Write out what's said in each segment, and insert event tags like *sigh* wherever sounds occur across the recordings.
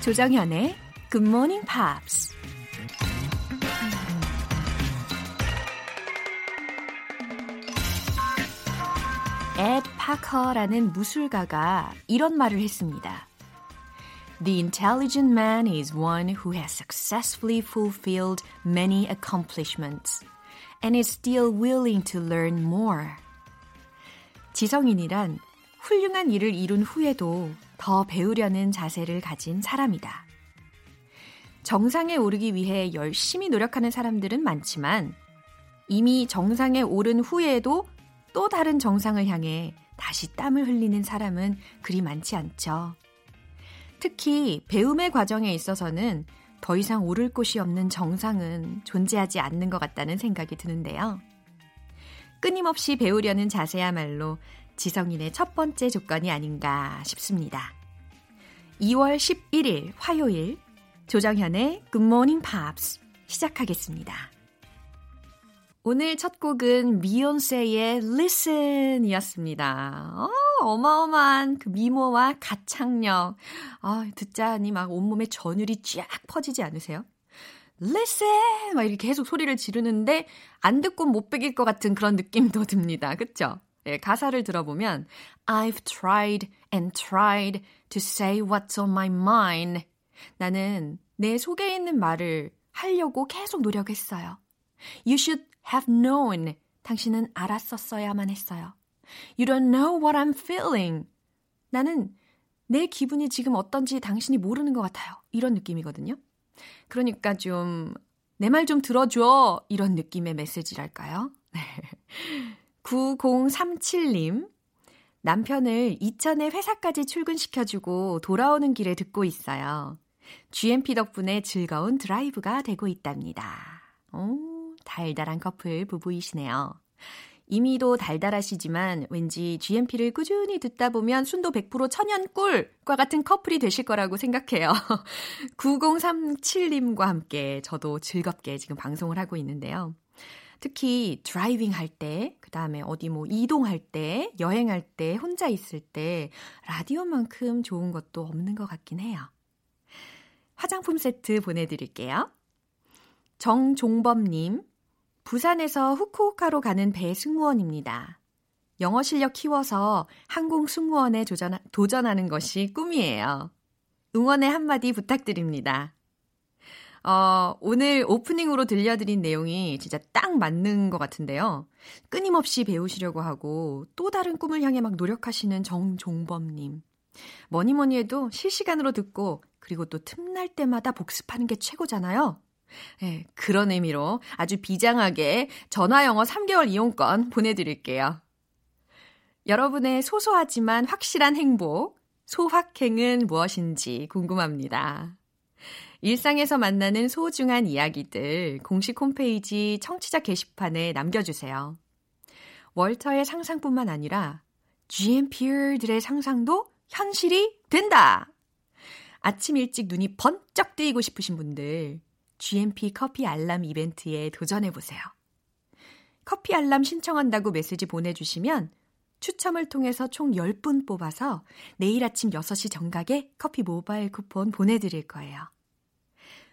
조정현의 Good Morning Pops. ed 파커라는 무술가가 이런 말을 했습니다. The intelligent man is one who has successfully fulfilled many accomplishments and is still willing to learn more. 지성인이란 훌륭한 일을 이룬 후에도 더 배우려는 자세를 가진 사람이다. 정상에 오르기 위해 열심히 노력하는 사람들은 많지만 이미 정상에 오른 후에도 또 다른 정상을 향해 다시 땀을 흘리는 사람은 그리 많지 않죠. 특히 배움의 과정에 있어서는 더 이상 오를 곳이 없는 정상은 존재하지 않는 것 같다는 생각이 드는데요. 끊임없이 배우려는 자세야말로 지성인의 첫 번째 조건이 아닌가 싶습니다. 2월 11일 화요일 조정현의 Good Morning Pops 시작하겠습니다. 오늘 첫 곡은 미욘세의 Listen이었습니다. 어, 어마어마한 그 미모와 가창력. 아, 듣자니 막 온몸에 전율이 쫙 퍼지지 않으세요? Listen! 막 이렇게 계속 소리를 지르는데 안 듣고 못 베길 것 같은 그런 느낌도 듭니다. 그쵸? 예, 가사를 들어보면 I've tried and tried to say what's on my mind. 나는 내 속에 있는 말을 하려고 계속 노력했어요. You should have known. 당신은 알았었어야만 했어요. You don't know what I'm feeling. 나는 내 기분이 지금 어떤지 당신이 모르는 것 같아요. 이런 느낌이거든요. 그러니까 좀, 내 말 좀 들어줘. 이런 느낌의 메시지랄까요? *laughs* 9037님. 남편을 이천에 회사까지 출근시켜주고 돌아오는 길에 듣고 있어요. GMP 덕분에 즐거운 드라이브가 되고 있답니다. 오, 달달한 커플 부부이시네요. 이미도 달달하시지만 왠지 GMP를 꾸준히 듣다 보면 순도 100% 천연 꿀과 같은 커플이 되실 거라고 생각해요. *laughs* 9037님과 함께 저도 즐겁게 지금 방송을 하고 있는데요. 특히 드라이빙 할 때, 그 다음에 어디 뭐 이동할 때, 여행할 때, 혼자 있을 때 라디오만큼 좋은 것도 없는 것 같긴 해요. 화장품 세트 보내드릴게요. 정종범님, 부산에서 후쿠오카로 가는 배 승무원입니다. 영어 실력 키워서 항공 승무원에 도전, 도전하는 것이 꿈이에요. 응원의 한마디 부탁드립니다. 어, 오늘 오프닝으로 들려드린 내용이 진짜 딱 맞는 것 같은데요. 끊임없이 배우시려고 하고 또 다른 꿈을 향해 막 노력하시는 정종범님. 뭐니 뭐니 해도 실시간으로 듣고 그리고 또 틈날 때마다 복습하는 게 최고잖아요. 네, 그런 의미로 아주 비장하게 전화 영어 3개월 이용권 보내드릴게요. 여러분의 소소하지만 확실한 행복, 소확행은 무엇인지 궁금합니다. 일상에서 만나는 소중한 이야기들 공식 홈페이지 청취자 게시판에 남겨주세요. 월터의 상상뿐만 아니라 GMP들의 상상도 현실이 된다! 아침 일찍 눈이 번쩍 뜨이고 싶으신 분들, GMP 커피 알람 이벤트에 도전해보세요. 커피 알람 신청한다고 메시지 보내주시면 추첨을 통해서 총 10분 뽑아서 내일 아침 6시 정각에 커피 모바일 쿠폰 보내드릴 거예요.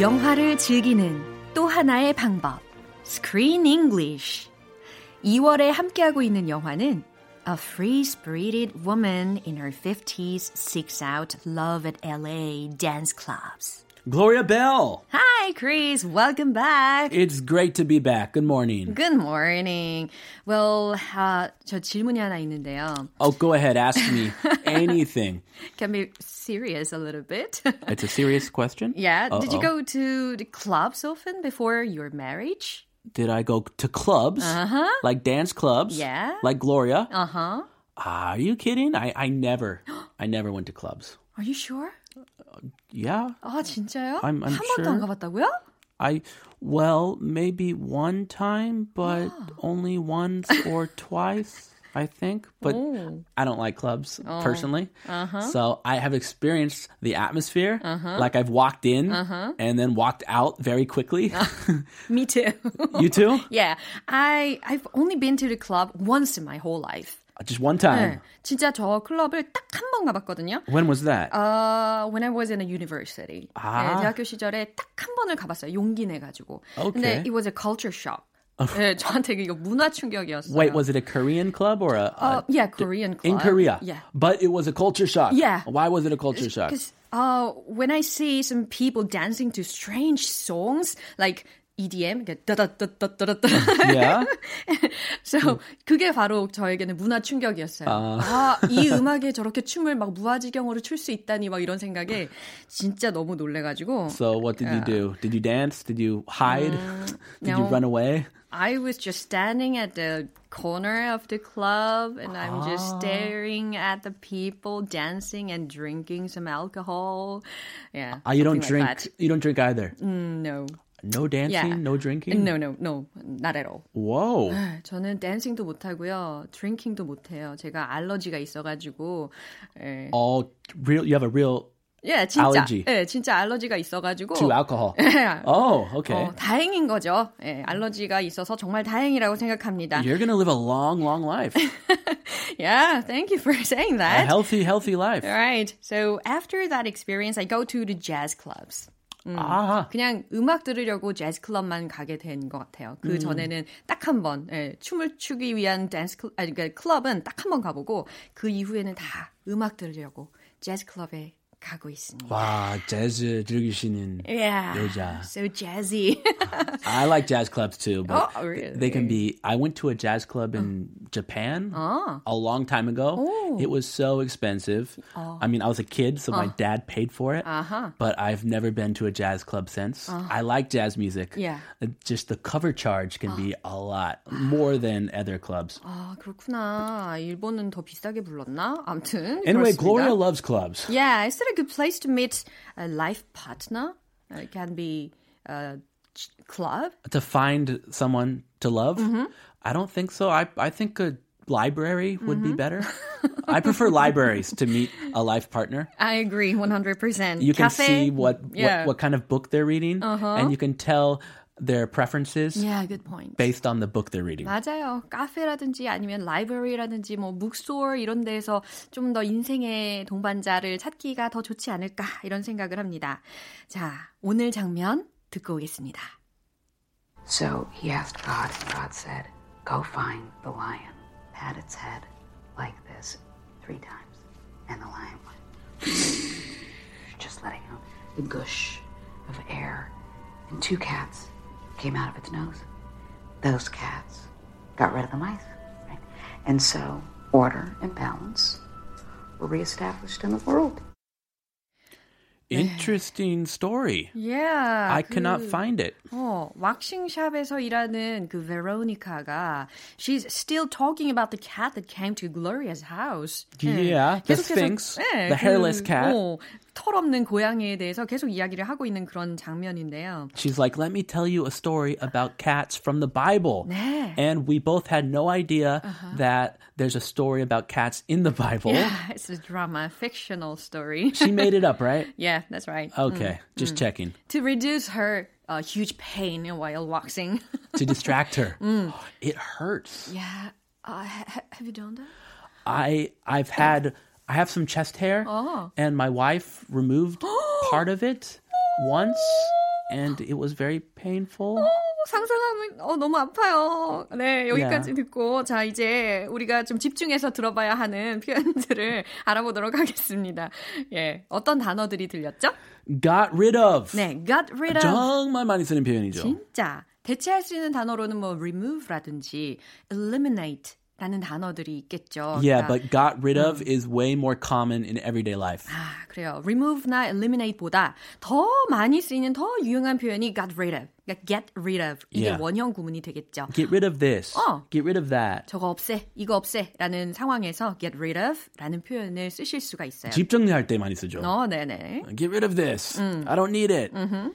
영화를 즐기는 또 하나의 방법. Screen English. 2월에 함께하고 있는 영화는 A free-spirited woman in her 50s seeks out love at LA dance clubs. Gloria Bell. Hi, Chris. Welcome back. It's great to be back. Good morning. Good morning. Well, uh, 저 질문이 하나 있는데요. Oh, go ahead. Ask me *laughs* anything. Can be serious a little bit. *laughs* It's a serious question. yeah. Did you Uh-oh. go to the clubs often before your marriage? Did I go to clubs? Uh-huh. Like dance clubs? Yeah. Like Gloria? Uh-huh. Are you kidding? I, I never, I never went to clubs. Are you sure? Yeah. 아, 진짜요? I'm- I'm 한 번도 안 sure. 가봤다고요? I, well, maybe one time, but only once or *laughs* twice, I think. But Oh. I don't like clubs personally. So I have experienced the atmosphere. Like I've walked in and then walked out very quickly. *laughs* Me too. you too? *laughs* yeah. I, I've only been to the club once in my whole life. Just one time. 네. 진짜 저 클럽을 딱 한 번 가봤거든요. When was that? Uh, when I was in a university. 아. 네, 대학교 시절에 딱 한 번을 가봤어요. 용기 내가지고. Okay. 근데 it was a culture shock. 네, 저한테 이거 문화 충격이었어요. Wait, was it a Korean club or a, a Uh, yeah, Korean club. in Korea? Yeah. But it was a culture shock. Yeah. Why was it a culture shock? Because uh, when I see some people dancing to strange songs like EDM, 따다따다따다따. Yeah. *laughs* So 그게 바로 저에게는 문화 충격이었어요. 아, 이 음악에 저렇게 춤을 막 무아지경으로 출 수 있다니 막 이런 생각에 진짜 너무 놀래가지고 So what did you do? Did you dance? Did you hide? did you no. run away? I was just standing at the corner of the club and I'm just staring at the people dancing and drinking some alcohol. Yeah. Ah, you don't something drink. like that. You don't drink either. No. No dancing. Yeah. No drinking. No, no, no. Not at all. Whoa. *sighs* 저는 댄싱도 못 하고요. 드링킹도 못 해요. 제가 알러지가 있어 가지고 예. All real. You have a real 예, 진짜. Allergy. 예, 진짜 알러지가 있어 가지고 to alcohol. *laughs* 예. Oh, okay. 어, 다행인 거죠. 예, 알러지가 있어서 정말 다행이라고 생각합니다. You're gonna live a long, long life. *laughs* Yeah, thank you for saying a that. healthy, healthy life. All right. So after that experience, I go to the jazz clubs. Ah. 그냥 음악 들으려고 재즈 클럽만 가게 된 것 같아요. 그 전에는 딱 한 번, 예, 춤을 추기 위한 댄스 클, 아니, 그러니까 클럽은 딱 한 번 가보고 그 이후에는 다 음악 들으려고 재즈 클럽에 가고 있습니다. 와, 재즈 즐기시는 Yeah. 여자. So jazzy. *laughs* I like jazz clubs too, but Oh, really? they can be. I went to a jazz club in Japan a long time ago. Oh. It was so expensive. I mean, I was a kid, so my dad paid for it. Uh-huh. But I've never been to a jazz club since. I like jazz music. Yeah. Uh, Just the cover charge can be a lot more than other clubs. *gasps* 아, 그렇구나. 일본은 더 비싸게 불렀나? 아무튼. Anyway, 그렇습니다. Gloria loves clubs. Yeah, is it a good place to meet a life partner? It can be a club. To find someone to love, Mm-hmm. I don't think so. I I think a library would Mm-hmm. be better. *laughs* I prefer libraries to meet a life partner. I agree 100%. you can Cafe? see what, Yeah. Uh-huh. what what kind of book they're reading, and you can tell their preferences Yeah, good point. based on the book they're reading. 맞아요. 카페라든지 아니면 라이브러리라든지 뭐 북스토어 이런 데에서 좀 더 인생의 동반자를 찾기가 더 좋지 않을까 이런 생각을 합니다. 자, 오늘 장면 듣고 오겠습니다. So he asked God, and God said, Go find the lion. Pat its head like this three times. And the lion went, *gasps* just letting out the gush of air. And two cats came out of its nose. Those cats got rid of the mice. Right? And so order and balance were reestablished in the world. Interesting story. Yeah. I cannot 그- find it. 어, 왁싱샵에서 일하는 그 베로니카가 she's still talking about the cat that came to Gloria's house. 네, Yeah, the 계속해서- Sphinx, 네, the hairless cat. 어, 털 없는 고양이에 대해서 계속 이야기를 하고 있는 그런 장면인데요. She's like, "Let me tell you a story about cats from the Bible." 네. And we both had no idea that there's a story about cats in the Bible. Yeah, it's a drama, fictional story. *laughs* She made it up, right? *laughs* yeah, that's right. Okay, just checking To reduce her uh, huge pain while waxing. to distract her. *laughs* It hurts. yeah. Uh, ha- have you done that? I I've had I have some chest hair, Oh. and my wife removed part of it once, and it was very painful. 어, 상상하면 어, 너무 아파요. 네, 여기까지 yeah. 듣고 자 이제 우리가 좀 집중해서 들어봐야 하는 표현들을 알아보도록 하겠습니다. 예, 어떤 단어들이 들렸죠? Got rid of. 네, got rid of. 정말 많이 쓰는 표현이죠. 진짜 대체할 수 있는 단어로는 뭐 remove라든지 eliminate 라는 단어들이 있겠죠. Yeah, 그러니까, but got rid of 음. is way more common in everyday life. 아, 그래요. remove나 eliminate보다 더 많이 쓰이는 더 유용한 표현이 got rid of. 그러니까 get rid of. 이게 yeah. 원형 구문이 되겠죠. Get rid of this. 어. Get rid of that. 저거 없애. 이거 없애라는 상황에서 get rid of 라는 표현을 쓰실 수가 있어요. 집 정리할 때 많이 쓰죠. 어, 네 네. Get rid of this. 음. I don't need it. 음흠.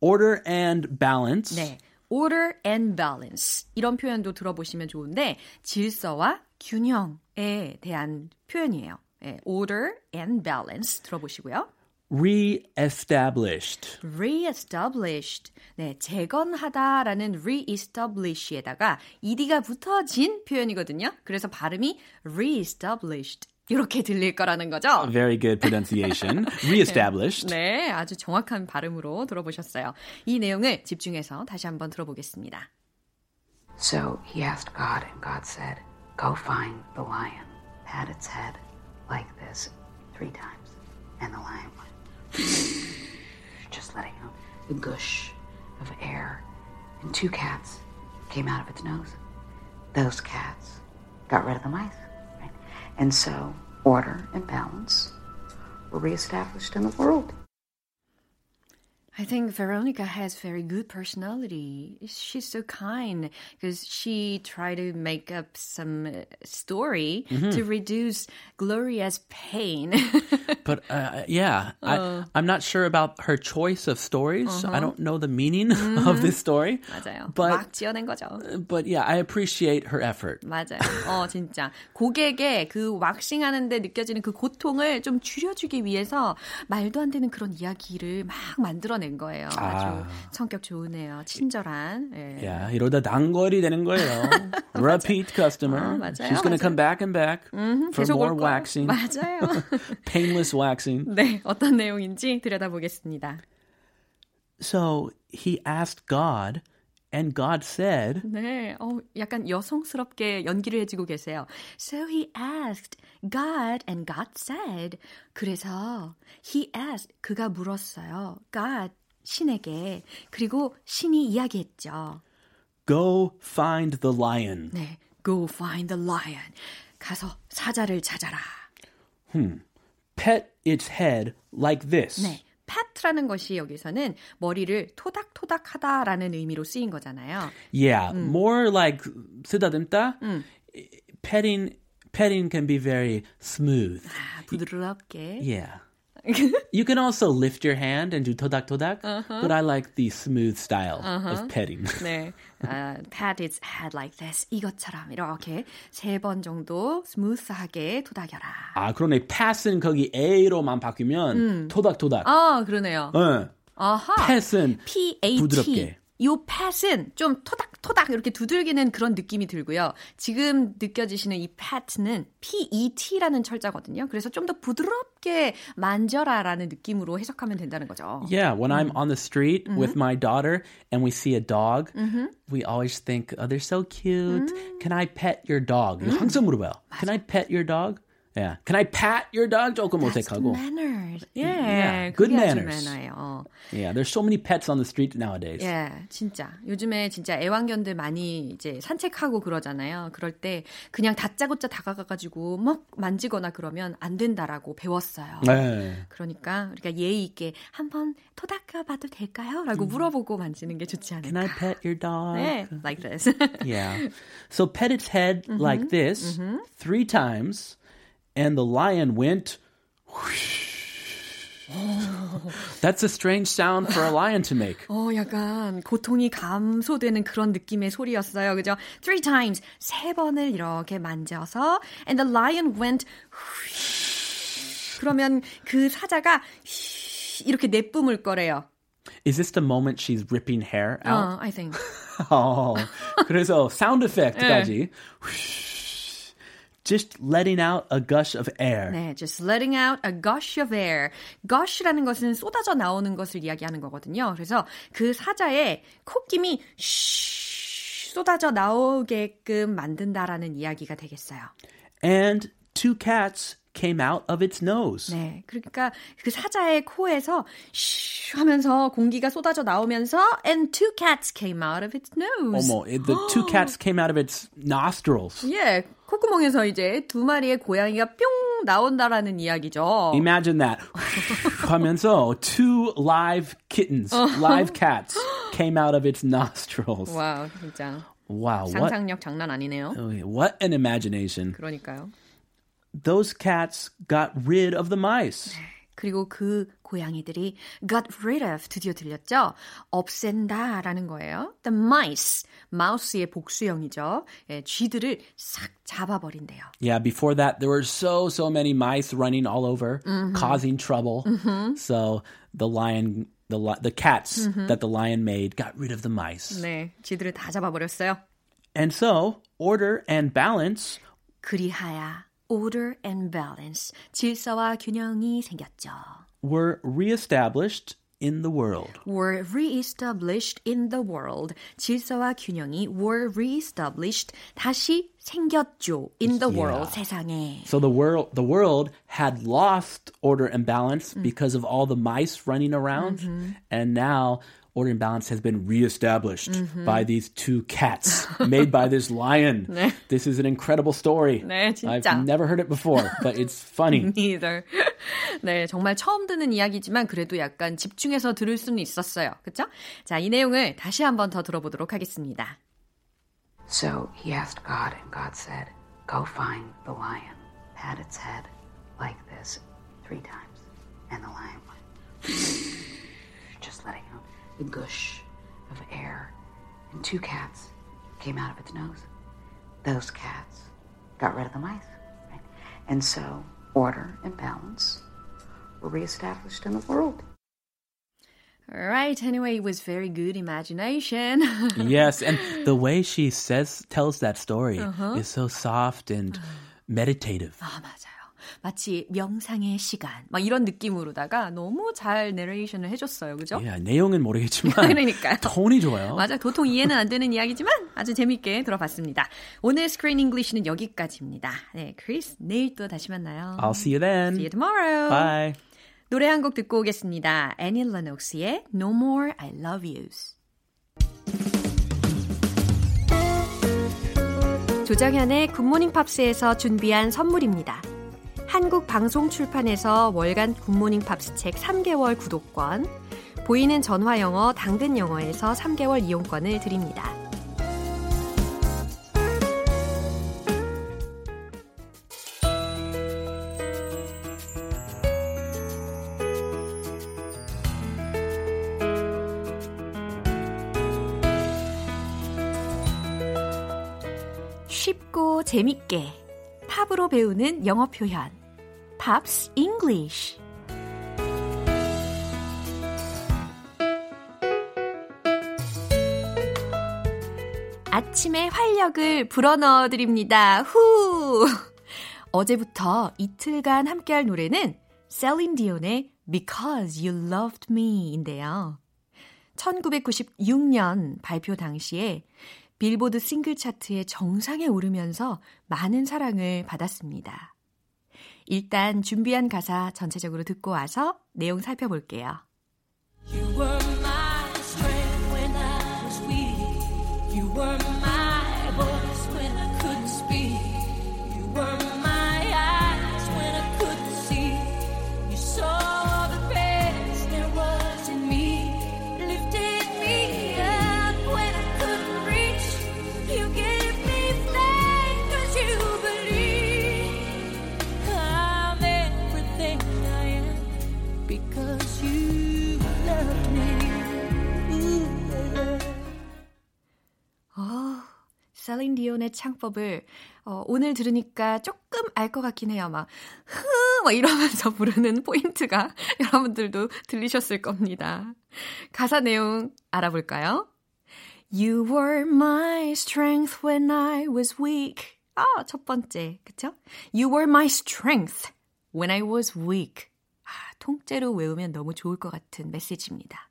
Order and balance. 네. Order and balance 이런 표현도 들어보시면 좋은데 질서와 균형에 대한 표현이에요. 네, order and balance 들어보시고요. reestablished. reestablished. 네, 재건하다라는 reestablish에다가 ed가 붙어진 표현이거든요. 그래서 발음이 reestablished. 이렇게 들릴 거라는 거죠. Very good pronunciation. *laughs* Reestablished. 네, 아주 정확한 발음으로 들어보셨어요. 이 내용을 집중해서 다시 한번 들어보겠습니다. So he asked God, and God said, Go find the lion. Pat its head like this three times. And the lion went, *laughs* just letting out a gush of air. And two cats came out of its nose. Those cats got rid of the mice. And so order and balance were reestablished in the world. I think Veronica has very good personality. She's so kind because she tried to make up some uh, story mm-hmm. to reduce Gloria's pain. *laughs* but uh, yeah, uh. I, am not sure about her choice of stories. Uh-huh. I don't know the meaning mm-hmm. *laughs* of this story. 맞아요. But, 막 지어낸 거죠. But yeah, I appreciate her effort. 맞아요. 어, 진짜. 고객의 그 왁싱하는데 느껴지는 그 고통을 좀 줄여주기 위해서 말도 안 되는 그런 이야기를 막 만들어내 낸 거예요. 아주 아. 성격 좋으네요. 친절한. 예. Yeah, 이러다 단골이 되는 거예요. Repeat customer. 어, 맞아요. She's going to come back and back 음, for more waxing. 맞아요. Painless waxing. 네, 어떤 내용인지 들여다보겠습니다. So he asked God And God said. 네, 어, 약간 여성스럽게 연기를 해주고 계세요. So he asked God, and God said. 그래서 he asked, 그가 물었어요. God, 신에게. 그리고 신이 이야기했죠. Go find the lion. 네, go find the lion. 가서 사자를 찾아라. Hmm. Pet its head like this. 네. pat라는 것이 여기서는 머리를 토닥토닥하다라는 의미로 쓰인 거잖아요. Yeah, 음. more like 쓰다듬다. 음. Petting petting can be very smooth. 아, 부드럽게. Yeah. You can also lift your hand and do todak todak, uh-huh. but I like the smooth style uh-huh. of petting. 네, uh, pat its head like this. 이것처럼 이렇게 세 번 정도 smooth하게 토닥여라. 아, 그러네. pat은 거기 a로만 바뀌면 음. 토닥 토닥. 아, 그러네요. 네. 아하. pat은 P-A-T. 부드럽게. 요 pat은 좀 토닥토닥 이렇게 두들기는 그런 느낌이 들고요. 지금 느껴지시는 이 pet는 P-E-T라는 철자거든요. 그래서 좀 더 부드럽게 만져라라는 느낌으로 해석하면 된다는 거죠. Yeah, when 음. I'm on the street 음. with my daughter and we see a dog, 음. we always think, oh, they're so cute. Can I pet your dog? 항상 물어봐요. Can I pet your dog? Yeah. Can I pat your dog? 조금 That's 어색하고. manners. Yeah. yeah. Good manners. 매너예요. Yeah. There's so many pets on the street nowadays. Yeah. 진짜. 요즘에 진짜 애완견들 많이 이제 산책하고 그러잖아요. 그럴 때 그냥 다짜고짜 다가가가지고 막 만지거나 그러면 안 된다라고 배웠어요. 네. 그러니까 우리가 예의 있게 한번 토닥여 봐도 될까요? 라고 물어보고 만지는 게 좋지 않을까. Can I pet your dog? 네. Like this. yeah. So pet its head mm-hmm. like this mm-hmm. three times. and the lion went. *laughs* That's a strange sound for a lion to make. 어, 약간 고통이 감소되는 그런 느낌의 소리였어요. 그죠? Three times. 세 번을 이렇게 만져서 and the lion went 그러면 그 사자가 이렇게 내뿜을 거래요. Is this the moment she's ripping hair out? Uh, I think. *laughs* 어, 그래서 사운드 이펙트까지. Just letting out a gush of air. 네, just letting out a gush of air. gush라는 것은 쏟아져 나오는 것을 이야기하는 거거든요. 그래서 그 사자의 콧김이 쉬 쏟아져 나오게끔 만든다라는 이야기가 되겠어요. And two cats came out of its nose. 네, 그러니까 그 사자의 코에서 쉬 하면서 공기가 쏟아져 나오면서 and two cats came out of its nose. 어머, the two cats came out of its nostrils. 예, 콧구멍에서 이제 두 마리의 고양이가 뿅 나온다라는 이야기죠. Imagine that. 하면서 two live kittens, live cats came out of its nostrils. 와우, 진짜 Wow, what 상상력 장난 아니네요. what an imagination. 그러니까요. Those cats got rid of the mice. 그리고 그 고양이들이 got rid of 드디어 들렸죠? 없앤다라는 거예요. The mice, 마우스의 복수형이죠. 예, 쥐들을 싹 잡아버린대요. Yeah, before that there were so so many mice running all over, causing trouble. So the lion, the li- the cats that the lion made got rid of the mice. 네, 쥐들을 다 잡아버렸어요. And so order and balance 그리하여 order and balance, 질서와 균형이 생겼죠. were reestablished in the world. were reestablished in the world. 질서와 균형이 were reestablished 다시 생겼죠. in the world 세상에. So the world the world had lost order and balance because of all the mice running around and now order and balance has been reestablished by these two cats made by this lion. *laughs* This is an incredible story. 네, I've 진짜. never heard it before, but it's funny. *laughs* Neither. 네, 정말 처음 듣는 이야기지만 그래도 약간 집중해서 들을 수는 있었어요. 그쵸? 자, 이 내용을 다시 한번 더 들어보도록 하겠습니다. So he asked God, and God said, Go find the lion. Pat its head like this three times. And the lion went, just letting out a gush of air. And two cats came out of its nose. Those cats got rid of the mice. Right? And so order and balance were reestablished in the world. Alright, anyway, it was very good imagination. *laughs* yes, and the way she says tells that story is so soft and meditative. 아, 맞아요. 마치 명상의 시간. 막 이런 느낌으로다가 너무 잘 내레이션을 해줬어요. 그죠? Yeah, 내용은 모르겠지만 *laughs* 그러니까요. 톤이 좋아요. 맞아. 도통 이해는 안 되는 이야기지만 아주 재밌게 들어봤습니다. 오늘 Screen English는 여기까지입니다. 네, 크리스, 내일 또 다시 만나요. I'll see you then. See you tomorrow. Bye. 노래 한 곡 듣고 오겠습니다. 애니 레녹스의 No More I Love Yous. 조정현의 굿모닝 팝스에서 준비한 선물입니다. 한국 방송 출판에서 월간 굿모닝 팝스 책 3개월 구독권, 보이는 전화 영어 당근 영어에서 3개월 이용권을 드립니다. 쉽고 재밌게 팝으로 배우는 영어 표현 Pops English 아침에 활력을 불어넣어 드립니다. 후! 어제부터 이틀간 함께할 노래는 셀린 디온의 Because You Loved Me인데요. 1996년 발표 당시에 빌보드 싱글 차트의 정상에 오르면서 많은 사랑을 받았습니다. 일단 준비한 가사 전체적으로 듣고 와서 내용 살펴볼게요. 셀린 디온의 창법을 어, 오늘 들으니까 조금 알 것 같긴 해요. 막, 흐, 막 이러면서 *laughs* 부르는 포인트가 *laughs* 여러분들도 들리셨을 겁니다. 가사 내용 알아볼까요? You were my strength when I was weak. 아, 첫 번째. 그쵸? You were my strength when I was weak. 아, 통째로 외우면 너무 좋을 것 같은 메시지입니다.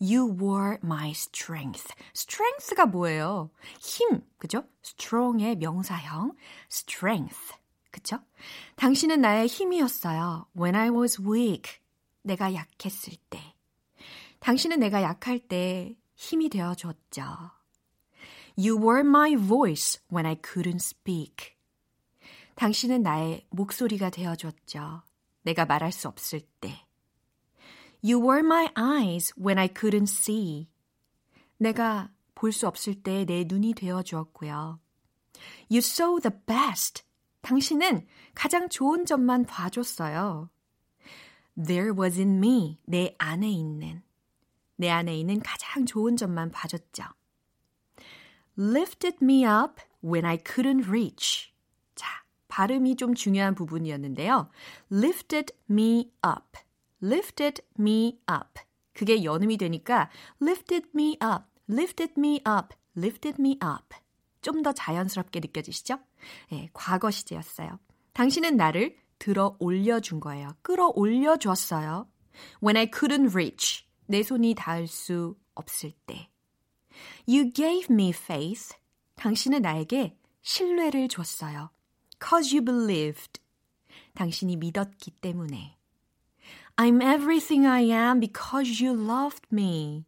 You were my strength. strength가 뭐예요? 힘, 그죠? strong의 명사형 strength. 그쵸? 당신은 나의 힘이었어요. When I was weak. 내가 약했을 때. 당신은 내가 약할 때 힘이 되어 줬죠. You were my voice when I couldn't speak. 당신은 나의 목소리가 되어 줬죠. 내가 말할 수 없을 때. You were my eyes when I couldn't see. 내가 볼 수 없을 때 내 눈이 되어 주었고요. You saw the best. 당신은 가장 좋은 점만 봐줬어요. There was in me. 내 안에 있는. 내 안에 있는 가장 좋은 점만 봐줬죠. Lifted me up when I couldn't reach. 자, 발음이 좀 중요한 부분이었는데요. Lifted me up. Lifted me up. 그게 연음이 되니까 lifted me up, lifted me up, lifted me up. 좀 더 자연스럽게 느껴지시죠? 네, 과거 시제였어요. 당신은 나를 들어 올려준 거예요. 끌어올려 줬어요. When I couldn't reach. 내 손이 닿을 수 없을 때. You gave me faith. 당신은 나에게 신뢰를 줬어요. Cause you believed. 당신이 믿었기 때문에. I'm everything I am because you loved me.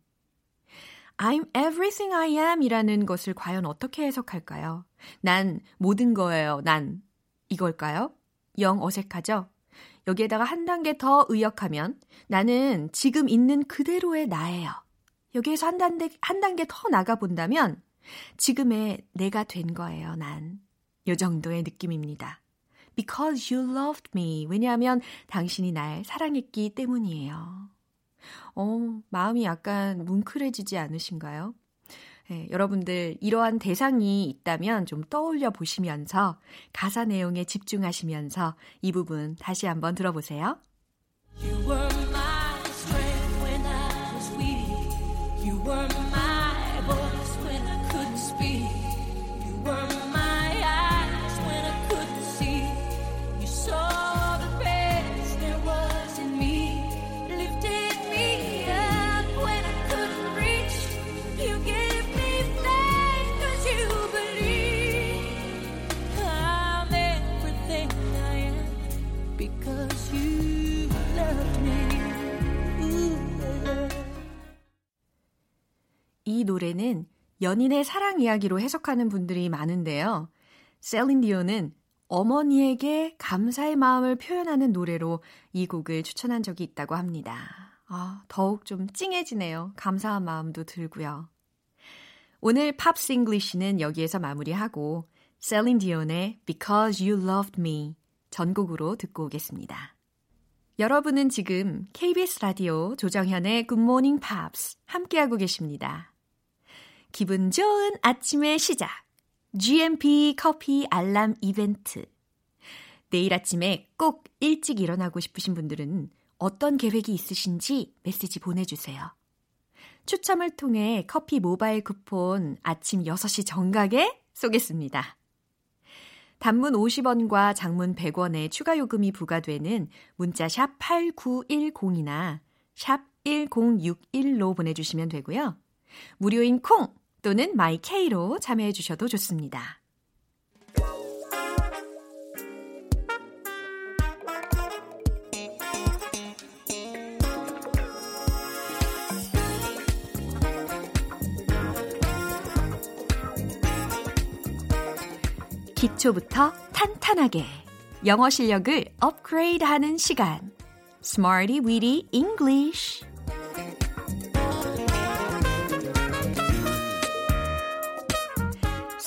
I'm everything I am 이라는 것을 과연 어떻게 해석할까요? 난 모든 거예요. 난 이걸까요? 영 어색하죠? 여기에다가 한 단계 더 의역하면 나는 지금 있는 그대로의 나예요. 여기에서 한 단계, 한 단계 더 나가본다면 지금의 내가 된 거예요, 난. 요 정도의 느낌입니다. Because you loved me. 왜냐하면 당신이 날 사랑했기 때문이에요. 어, 마음이 약간 뭉클해지지 않으신가요? 네, 여러분들 이러한 대상이 있다면 좀 떠올려 보시면서 가사 내용에 집중하시면서 이 부분 다시 한번 들어보세요. You were my strength when I was weak. You were my 연인의 사랑 이야기로 해석하는 분들이 많은데요. 셀린 디온은 어머니에게 감사의 마음을 표현하는 노래로 이 곡을 추천한 적이 있다고 합니다. 아, 더욱 좀 찡해지네요. 감사한 마음도 들고요. 오늘 Pops English는 여기에서 마무리하고 셀린 디온의 Because You Loved Me 전곡으로 듣고 오겠습니다. 여러분은 지금 KBS 라디오 조정현의 Good Morning Pops 함께하고 계십니다. 기분 좋은 아침의 시작. GMP 커피 알람 이벤트. 내일 아침에 꼭 일찍 일어나고 싶으신 분들은 어떤 계획이 있으신지 메시지 보내주세요. 추첨을 통해 커피 모바일 쿠폰 아침 6시 정각에 쏘겠습니다. 단문 50원과 장문 100원의 추가 요금이 부과되는 문자 샵 8910이나 샵 1061로 보내주시면 되고요. 무료인 콩 또는 마이케이로 참여해 주셔도 좋습니다. 기초부터 탄탄하게 영어 실력을 업그레이드하는 시간. Smarty Weedy.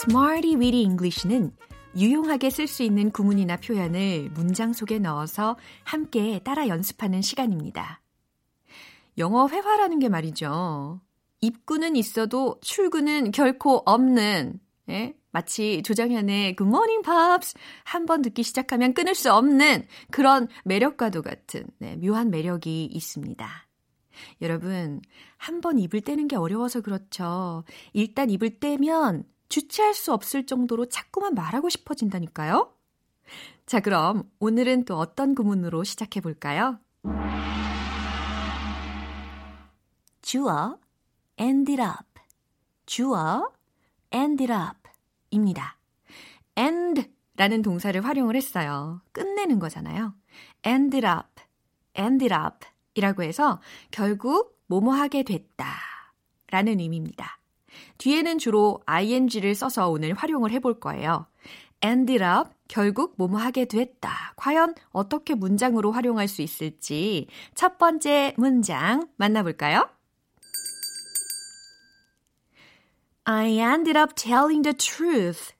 Smarty Weedy English는 유용하게 쓸 수 있는 구문이나 표현을 문장 속에 넣어서 함께 따라 연습하는 시간입니다. 영어 회화라는 게 말이죠. 입구는 있어도 출구는 결코 없는, 예? 마치 조정현의 Good Morning Pops 한 번 듣기 시작하면 끊을 수 없는 그런 매력과도 같은 네, 묘한 매력이 있습니다. 여러분, 한 번 입을 떼는 게 어려워서 그렇죠. 일단 입을 떼면 주체할 수 없을 정도로 자꾸만 말하고 싶어진다니까요. 자, 그럼 오늘은 또 어떤 구문으로 시작해 볼까요? 주어 ended up. 주어 ended up 입니다. end 라는 동사를 활용을 했어요. 끝내는 거잖아요. ended up, ended up 이라고 해서 결국 뭐뭐 하게 됐다 라는 의미입니다. 뒤에는 주로 ing를 써서 오늘 활용을 해볼 거예요. ended up, 결국 뭐뭐 하게 됐다. 과연 어떻게 문장으로 활용할 수 있을지 첫 번째 문장 만나볼까요? I ended up telling the truth.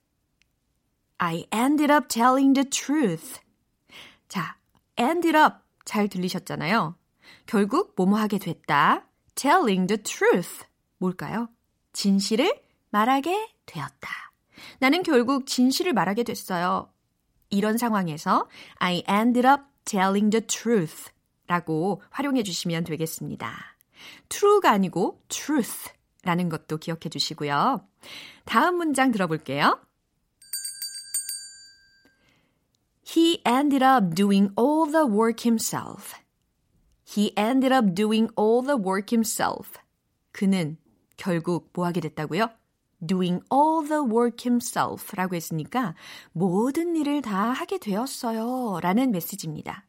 I ended up telling the truth. 자, ended up 잘 들리셨잖아요. 결국 뭐뭐 하게 됐다. telling the truth. 뭘까요? 진실을 말하게 되었다. 나는 결국 진실을 말하게 됐어요. 이런 상황에서 I ended up telling the truth 라고 활용해 주시면 되겠습니다. true가 아니고 truth 라는 것도 기억해 주시고요. 다음 문장 들어볼게요. He ended up doing all the work himself. He ended up doing all the work himself. 그는 결국 뭐 하게 됐다고요? doing all the work himself 라고 했으니까 모든 일을 다 하게 되었어요 라는 메시지입니다.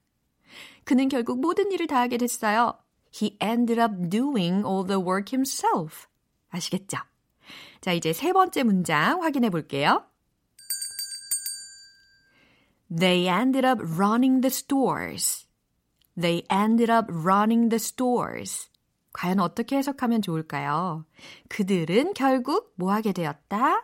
그는 결국 모든 일을 다 하게 됐어요. He ended up doing all the work himself. 아시겠죠? 자, 이제 세 번째 문장 확인해 볼게요. They ended up running the stores. They ended up running the stores. 과연 어떻게 해석하면 좋을까요? 그들은 결국 뭐 하게 되었다?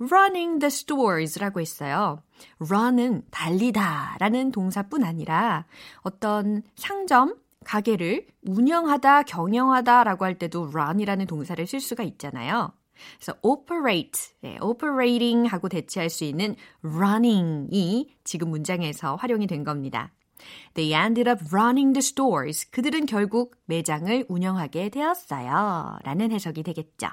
running the stores 라고 했어요. run은 달리다 라는 동사뿐 아니라 어떤 상점, 가게를 운영하다, 경영하다 라고 할 때도 run이라는 동사를 쓸 수가 있잖아요. 그래서 operate, 네, operating 하고 대체할 수 있는 running이 지금 문장에서 활용이 된 겁니다. They ended up running the stores. 그들은 결국 매장을 운영하게 되었어요. 라는 해석이 되겠죠.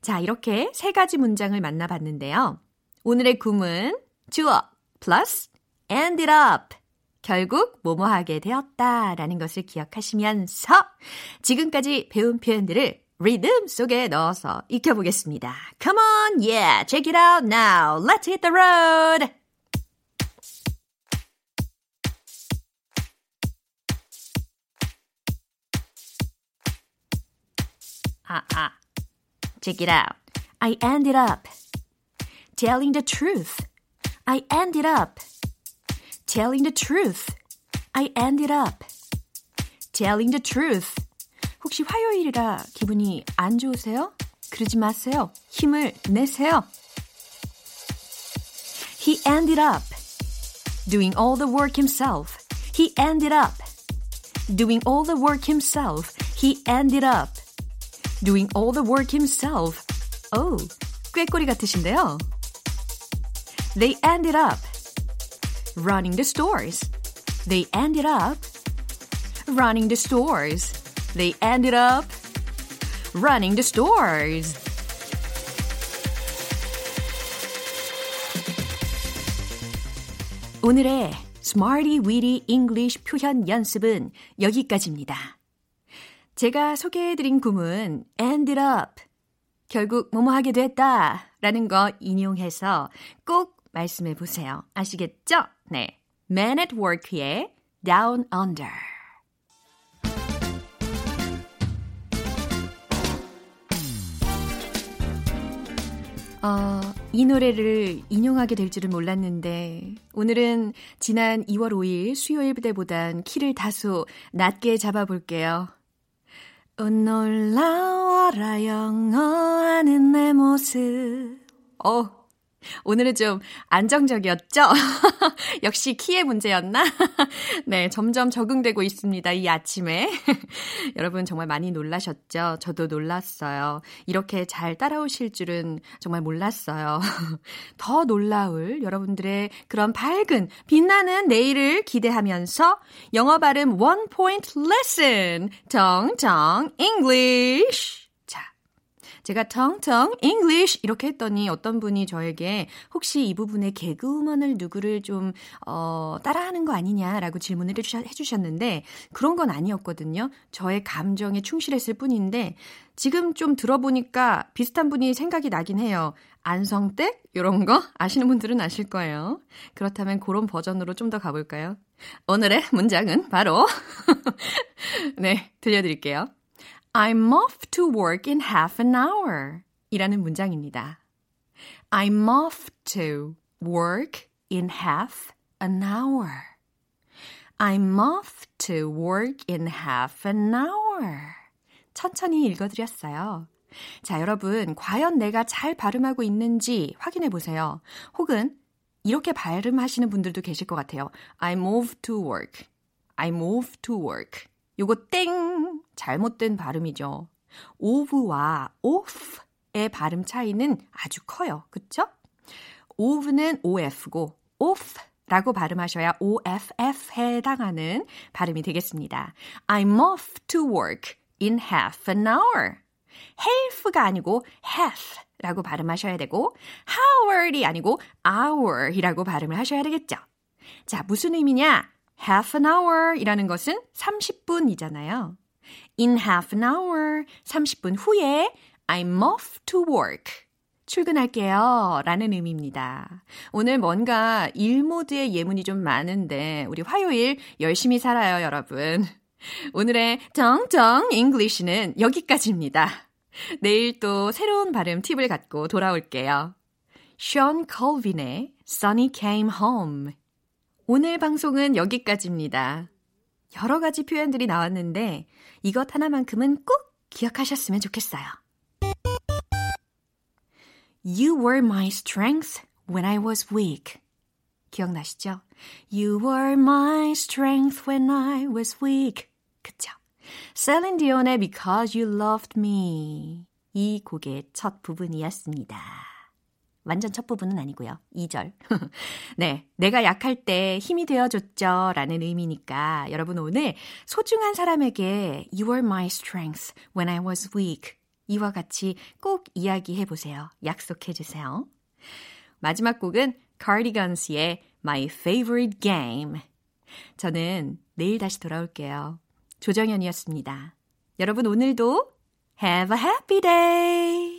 자, 이렇게 세 가지 문장을 만나봤는데요. 오늘의 구문, 주어, plus, ended up. 결국 뭐뭐 하게 되었다 라는 것을 기억하시면서 지금까지 배운 표현들을 리듬 속에 넣어서 익혀보겠습니다. Come on, yeah, check it out now. Let's hit the road. Ah, ah. Check it out. I ended up telling the truth. I ended up telling the truth. I ended up telling the truth. 혹시 화요일이라 기분이 안 좋으세요? 그러지 마세요. 힘을 내세요. He ended up doing all the work himself. He ended up doing all the work himself. He ended up doing all the work himself. Oh, 꾀꼬리 같으신데요. They ended up running the stores. They ended up running the stores. They ended up running the stores. 오늘의 Smarty Weedy English 표현 연습은 여기까지입니다. 제가 소개해드린 구문 ended up 결국 뭐뭐 하게 됐다 라는 거 인용해서 꼭 말씀해 보세요. 아시겠죠? 네. Man at Work의 Down Under 어, 이 노래를 인용하게 될 줄은 몰랐는데, 오늘은 지난 2월 5일 수요일 때보단 키를 다소 낮게 잡아볼게요. 놀라워라 영어하는 내 모습. 어, 오늘은 좀 안정적이었죠? *laughs* 역시 키의 문제였나? *laughs* 네, 점점 적응되고 있습니다. 이 아침에. *laughs* 여러분 정말 많이 놀라셨죠? 저도 놀랐어요. 이렇게 잘 따라오실 줄은 정말 몰랐어요. 더 놀라울 여러분들의 그런 밝은, 빛나는 내일을 기대하면서 영어 발음 원 포인트 레슨 정정 English. 제가 텅텅 English 이렇게 했더니 어떤 분이 저에게 혹시 이 부분에 개그우먼을 누구를 좀 어, 따라하는 거 아니냐라고 질문을 해주셨 는데 그런 건 아니었거든요. 저의 감정에 충실했을 뿐인데 지금 좀 들어보니까 비슷한 분이 생각이 나긴 해요. 안성댁? 이런 거 아시는 분들은 아실 거예요. 그렇다면 그런 버전으로 좀 더 가볼까요? 오늘의 문장은 바로 *laughs* 네, 들려드릴게요. I'm off to work in half an hour 이라는 문장입니다. I'm off to work in half an hour. I'm off to work in half an hour. 천천히 읽어드렸어요. 자, 여러분, 과연 내가 잘 발음하고 있는지 확인해 보세요. 혹은 이렇게 발음하시는 분들도 계실 것 같아요. I move to work. I move to work. 요거 땡! 잘못된 발음이죠. of와 off의 발음 차이는 아주 커요. 그쵸? of는 of고 off 라고 발음하셔야 OFF에 해당하는 발음이 되겠습니다. I'm off to work in half an hour. half가 아니고 half 라고 발음하셔야 되고 hour이 아니고 hour이라고 발음을 하셔야 되겠죠. 자, 무슨 의미냐? Half an hour 이라는 것은 30분이잖아요. In half an hour, 30분 후에 I'm off to work. 출근할게요. 라는 의미입니다. 오늘 뭔가 일 모드의 예문이 좀 많은데, 우리 화요일 열심히 살아요, 여러분. 오늘의 정정 English는 여기까지입니다. 내일 또 새로운 발음 팁을 갖고 돌아올게요. 션 컬빈의 Sunny Came Home. 오늘 방송은 여기까지입니다. 여러 가지 표현들이 나왔는데 이것 하나만큼은 꼭 기억하셨으면 좋겠어요. You were my strength when I was weak. 기억나시죠? You were my strength when I was weak. 그쵸? 셀린 디온의 Because You Loved Me. 이 곡의 첫 부분이었습니다. 완전 첫 부분은 아니고요. 2절. *laughs* 네, 내가 약할 때 힘이 되어줬죠. 라는 의미니까 여러분 오늘 소중한 사람에게 You were my strength when I was weak. 이와 같이 꼭 이야기해 보세요. 약속해 주세요. 마지막 곡은 Cardigans의 My Favorite Game. 저는 내일 다시 돌아올게요. 조정현이었습니다. 여러분 오늘도 Have a happy day!